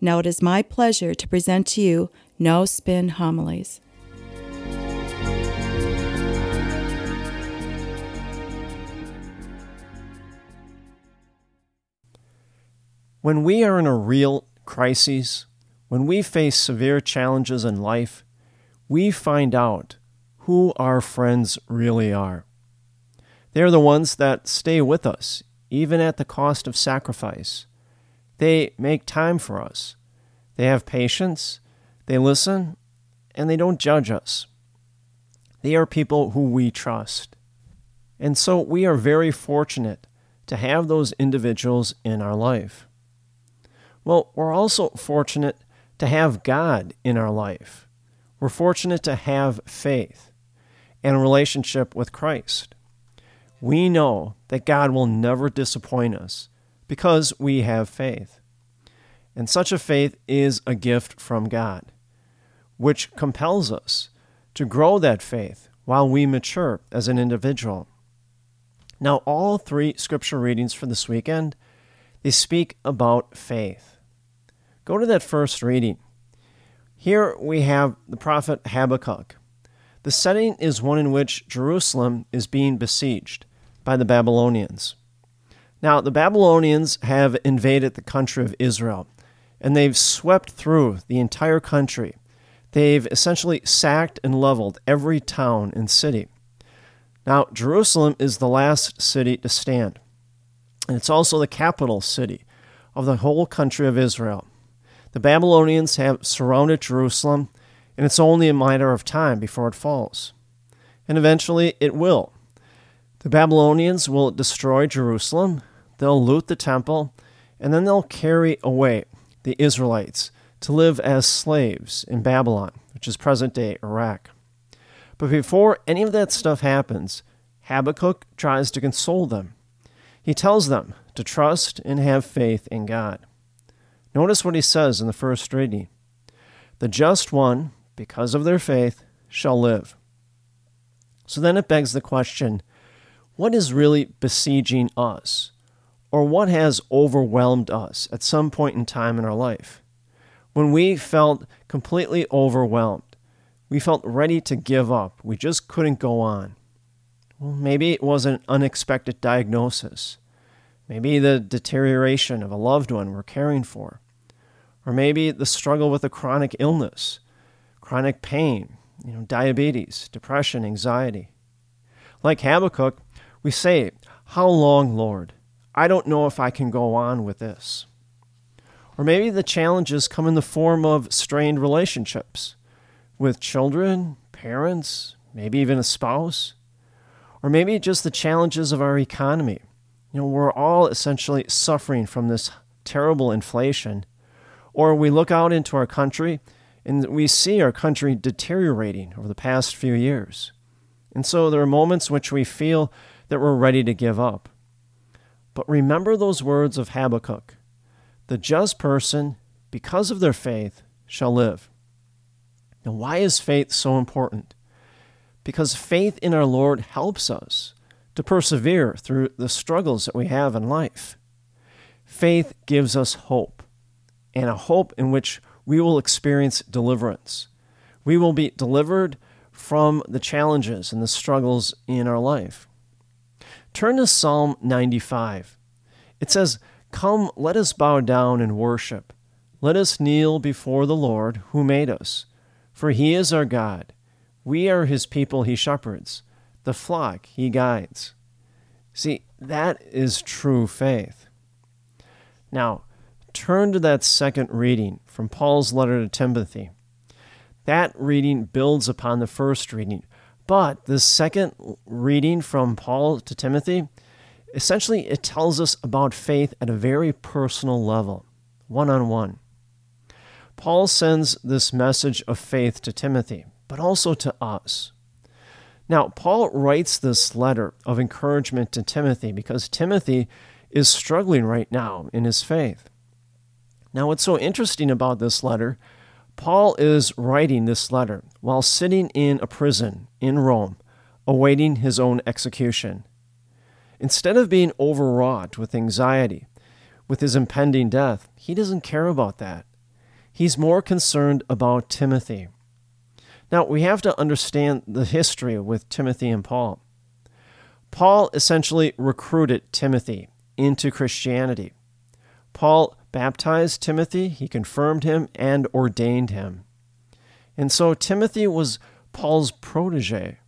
Now it is my pleasure to present to you No Spin Homilies. When we are in a real crisis, when we face severe challenges in life, we find out who our friends really are. They are the ones that stay with us, even at the cost of sacrifice. They make time for us. They have patience, they listen, and they don't judge us. They are people who we trust. And so we are very fortunate to have those individuals in our life. Well, we're also fortunate to have God in our life. We're fortunate to have faith and a relationship with Christ. We know that God will never disappoint us because we have faith. And such a faith is a gift from God, which compels us to grow that faith while we mature as an individual. Now, all three scripture readings for this weekend, they speak about faith. Go to that first reading. Here we have the prophet Habakkuk. The setting is one in which Jerusalem is being besieged by the Babylonians. Now, the Babylonians have invaded the country of Israel, and they've swept through the entire country. They've essentially sacked and leveled every town and city. Now, Jerusalem is the last city to stand, and it's also the capital city of the whole country of Israel. The Babylonians have surrounded Jerusalem, and it's only a matter of time before it falls. And eventually it will. The Babylonians will destroy Jerusalem, they'll loot the temple, and then they'll carry away the Israelites to live as slaves in Babylon, which is present day Iraq. But before any of that stuff happens, Habakkuk tries to console them. He tells them to trust and have faith in God. Notice what he says in the first reading The just one, because of their faith, shall live. So then it begs the question what is really besieging us? Or what has overwhelmed us at some point in time in our life? When we felt completely overwhelmed, we felt ready to give up, we just couldn't go on. Well, maybe it was an unexpected diagnosis. Maybe the deterioration of a loved one we're caring for. Or maybe the struggle with a chronic illness, chronic pain, you know, diabetes, depression, anxiety. Like Habakkuk, we say, How long, Lord? I don't know if I can go on with this. Or maybe the challenges come in the form of strained relationships with children, parents, maybe even a spouse. Or maybe just the challenges of our economy. You know, we're all essentially suffering from this terrible inflation or we look out into our country and we see our country deteriorating over the past few years. And so there are moments which we feel that we're ready to give up. But remember those words of Habakkuk The just person, because of their faith, shall live. Now, why is faith so important? Because faith in our Lord helps us to persevere through the struggles that we have in life. Faith gives us hope and a hope in which we will experience deliverance. We will be delivered from the challenges and the struggles in our life. Turn to Psalm 95. It says, Come, let us bow down and worship. Let us kneel before the Lord who made us. For he is our God. We are his people he shepherds, the flock he guides. See, that is true faith. Now, turn to that second reading from Paul's letter to Timothy. That reading builds upon the first reading. But the second reading from Paul to Timothy, essentially it tells us about faith at a very personal level, one on one. Paul sends this message of faith to Timothy, but also to us. Now, Paul writes this letter of encouragement to Timothy because Timothy is struggling right now in his faith. Now, what's so interesting about this letter, Paul is writing this letter while sitting in a prison in Rome, awaiting his own execution. Instead of being overwrought with anxiety with his impending death, he doesn't care about that. He's more concerned about Timothy. Now, we have to understand the history with Timothy and Paul. Paul essentially recruited Timothy into Christianity. Paul baptized Timothy, he confirmed him, and ordained him. And so Timothy was Paul's protege.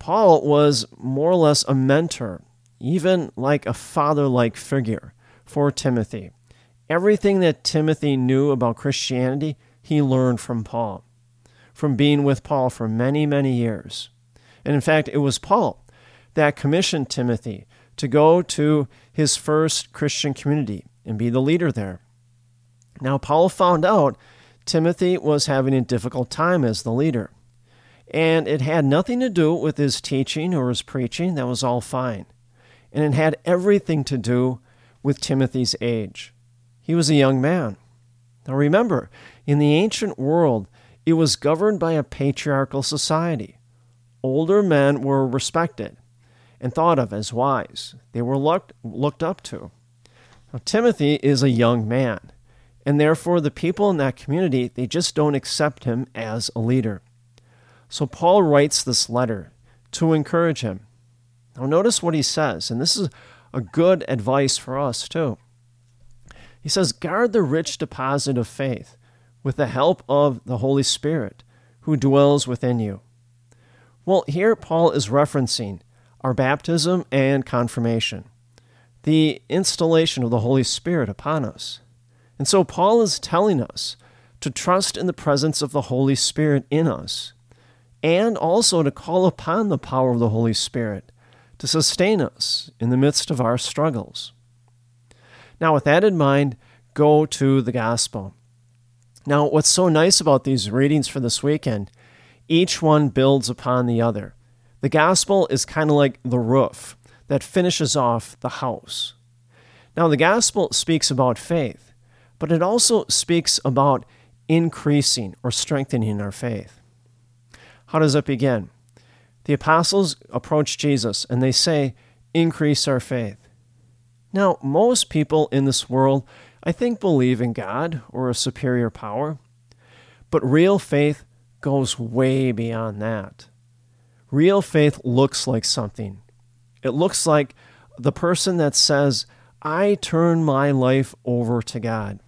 Paul was more or less a mentor, even like a father like figure for Timothy. Everything that Timothy knew about Christianity, he learned from Paul, from being with Paul for many, many years. And in fact, it was Paul that commissioned Timothy to go to his first Christian community and be the leader there. Now, Paul found out Timothy was having a difficult time as the leader. And it had nothing to do with his teaching or his preaching. That was all fine. And it had everything to do with Timothy's age. He was a young man. Now remember, in the ancient world, it was governed by a patriarchal society. Older men were respected and thought of as wise. They were looked, looked up to. Now, Timothy is a young man, and therefore the people in that community, they just don't accept him as a leader. So Paul writes this letter to encourage him. Now, notice what he says, and this is a good advice for us too. He says, Guard the rich deposit of faith with the help of the Holy Spirit who dwells within you. Well, here Paul is referencing our baptism and confirmation, the installation of the Holy Spirit upon us. And so Paul is telling us to trust in the presence of the Holy Spirit in us and also to call upon the power of the Holy Spirit to sustain us in the midst of our struggles. Now, with that in mind, go to the gospel. Now, what's so nice about these readings for this weekend, each one builds upon the other. The gospel is kind of like the roof that finishes off the house. Now, the gospel speaks about faith, but it also speaks about increasing or strengthening our faith. How does it begin? The apostles approach Jesus and they say, Increase our faith. Now, most people in this world, I think, believe in God or a superior power, but real faith goes way beyond that. Real faith looks like something. It looks like the person that says, I turn my life over to God.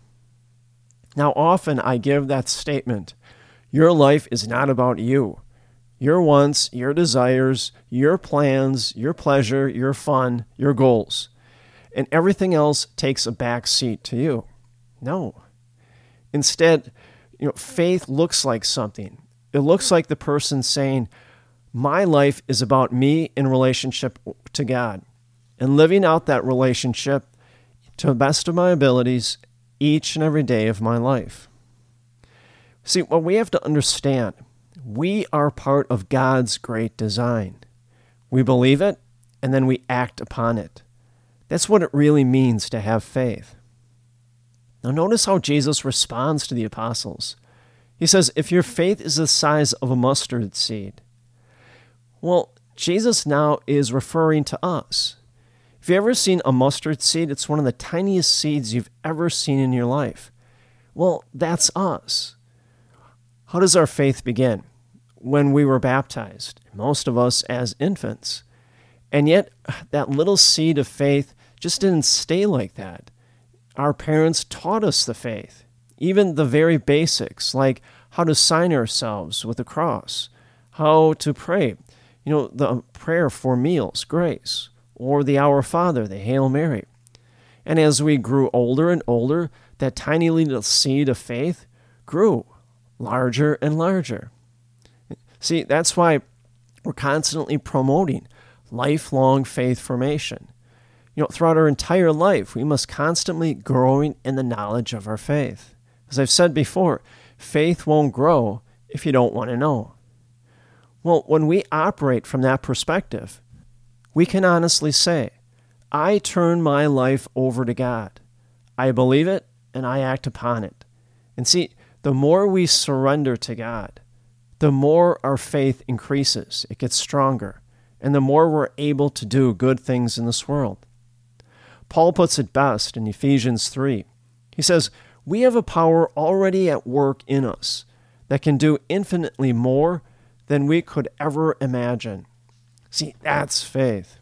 Now, often I give that statement Your life is not about you your wants, your desires, your plans, your pleasure, your fun, your goals. And everything else takes a back seat to you. No. Instead, you know, faith looks like something. It looks like the person saying, My life is about me in relationship to God and living out that relationship to the best of my abilities each and every day of my life. See, what we have to understand we are part of God's great design. We believe it, and then we act upon it. That's what it really means to have faith. Now, notice how Jesus responds to the apostles. He says, If your faith is the size of a mustard seed. Well, Jesus now is referring to us. If you've ever seen a mustard seed? It's one of the tiniest seeds you've ever seen in your life. Well, that's us. How does our faith begin? when we were baptized, most of us as infants. And yet, that little seed of faith just didn't stay like that. Our parents taught us the faith, even the very basics, like how to sign ourselves with a cross, how to pray, you know, the prayer for meals, grace, or the Our Father, the Hail Mary. And as we grew older and older, that tiny little seed of faith grew larger and larger. See, that's why we're constantly promoting lifelong faith formation. You know, throughout our entire life, we must constantly growing in the knowledge of our faith. As I've said before, faith won't grow if you don't want to know. Well, when we operate from that perspective, we can honestly say, I turn my life over to God. I believe it and I act upon it. And see, the more we surrender to God, the more our faith increases, it gets stronger, and the more we're able to do good things in this world. Paul puts it best in Ephesians 3. He says, We have a power already at work in us that can do infinitely more than we could ever imagine. See, that's faith.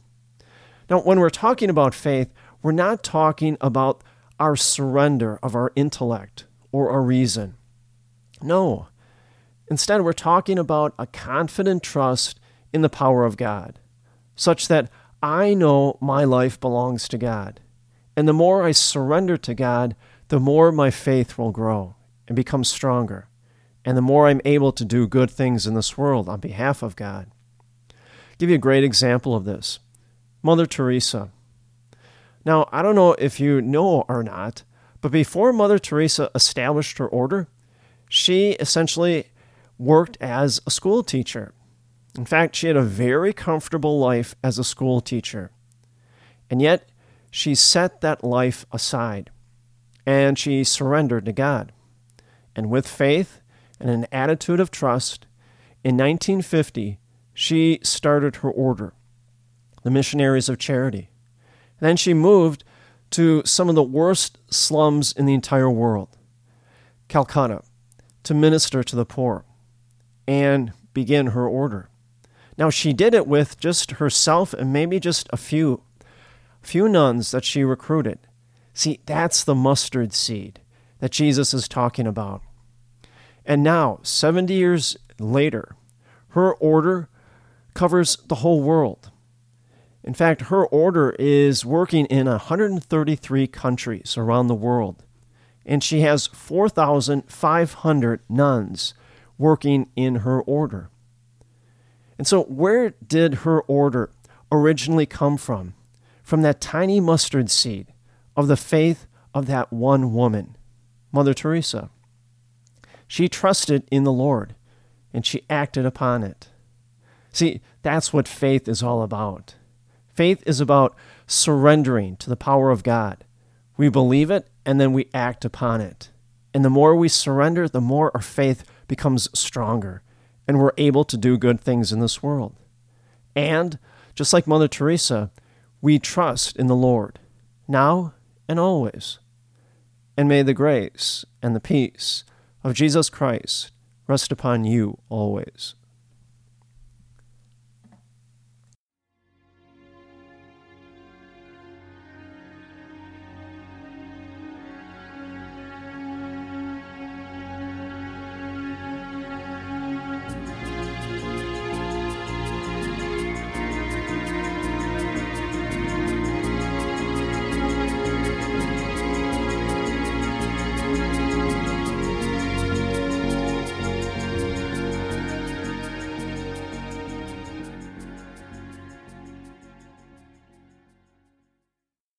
Now, when we're talking about faith, we're not talking about our surrender of our intellect or our reason. No. Instead, we're talking about a confident trust in the power of God, such that I know my life belongs to God. And the more I surrender to God, the more my faith will grow and become stronger and the more I'm able to do good things in this world on behalf of God. I'll give you a great example of this Mother Teresa. Now, I don't know if you know or not, but before Mother Teresa established her order, she essentially worked as a school teacher. In fact, she had a very comfortable life as a school teacher. And yet, she set that life aside and she surrendered to God. And with faith and an attitude of trust, in 1950, she started her order, the Missionaries of Charity. Then she moved to some of the worst slums in the entire world, Calcutta, to minister to the poor and begin her order. Now, she did it with just herself and maybe just a few, few nuns that she recruited. See, that's the mustard seed that Jesus is talking about. And now, 70 years later, her order covers the whole world. In fact, her order is working in 133 countries around the world, and she has 4,500 nuns working in her order. And so, where did her order originally come from? From that tiny mustard seed of the faith of that one woman, Mother Teresa. She trusted in the Lord and she acted upon it. See, that's what faith is all about. Faith is about surrendering to the power of God. We believe it and then we act upon it. And the more we surrender, the more our faith becomes stronger and we're able to do good things in this world. And just like Mother Teresa, we trust in the Lord now and always. And may the grace and the peace of Jesus Christ rest upon you always.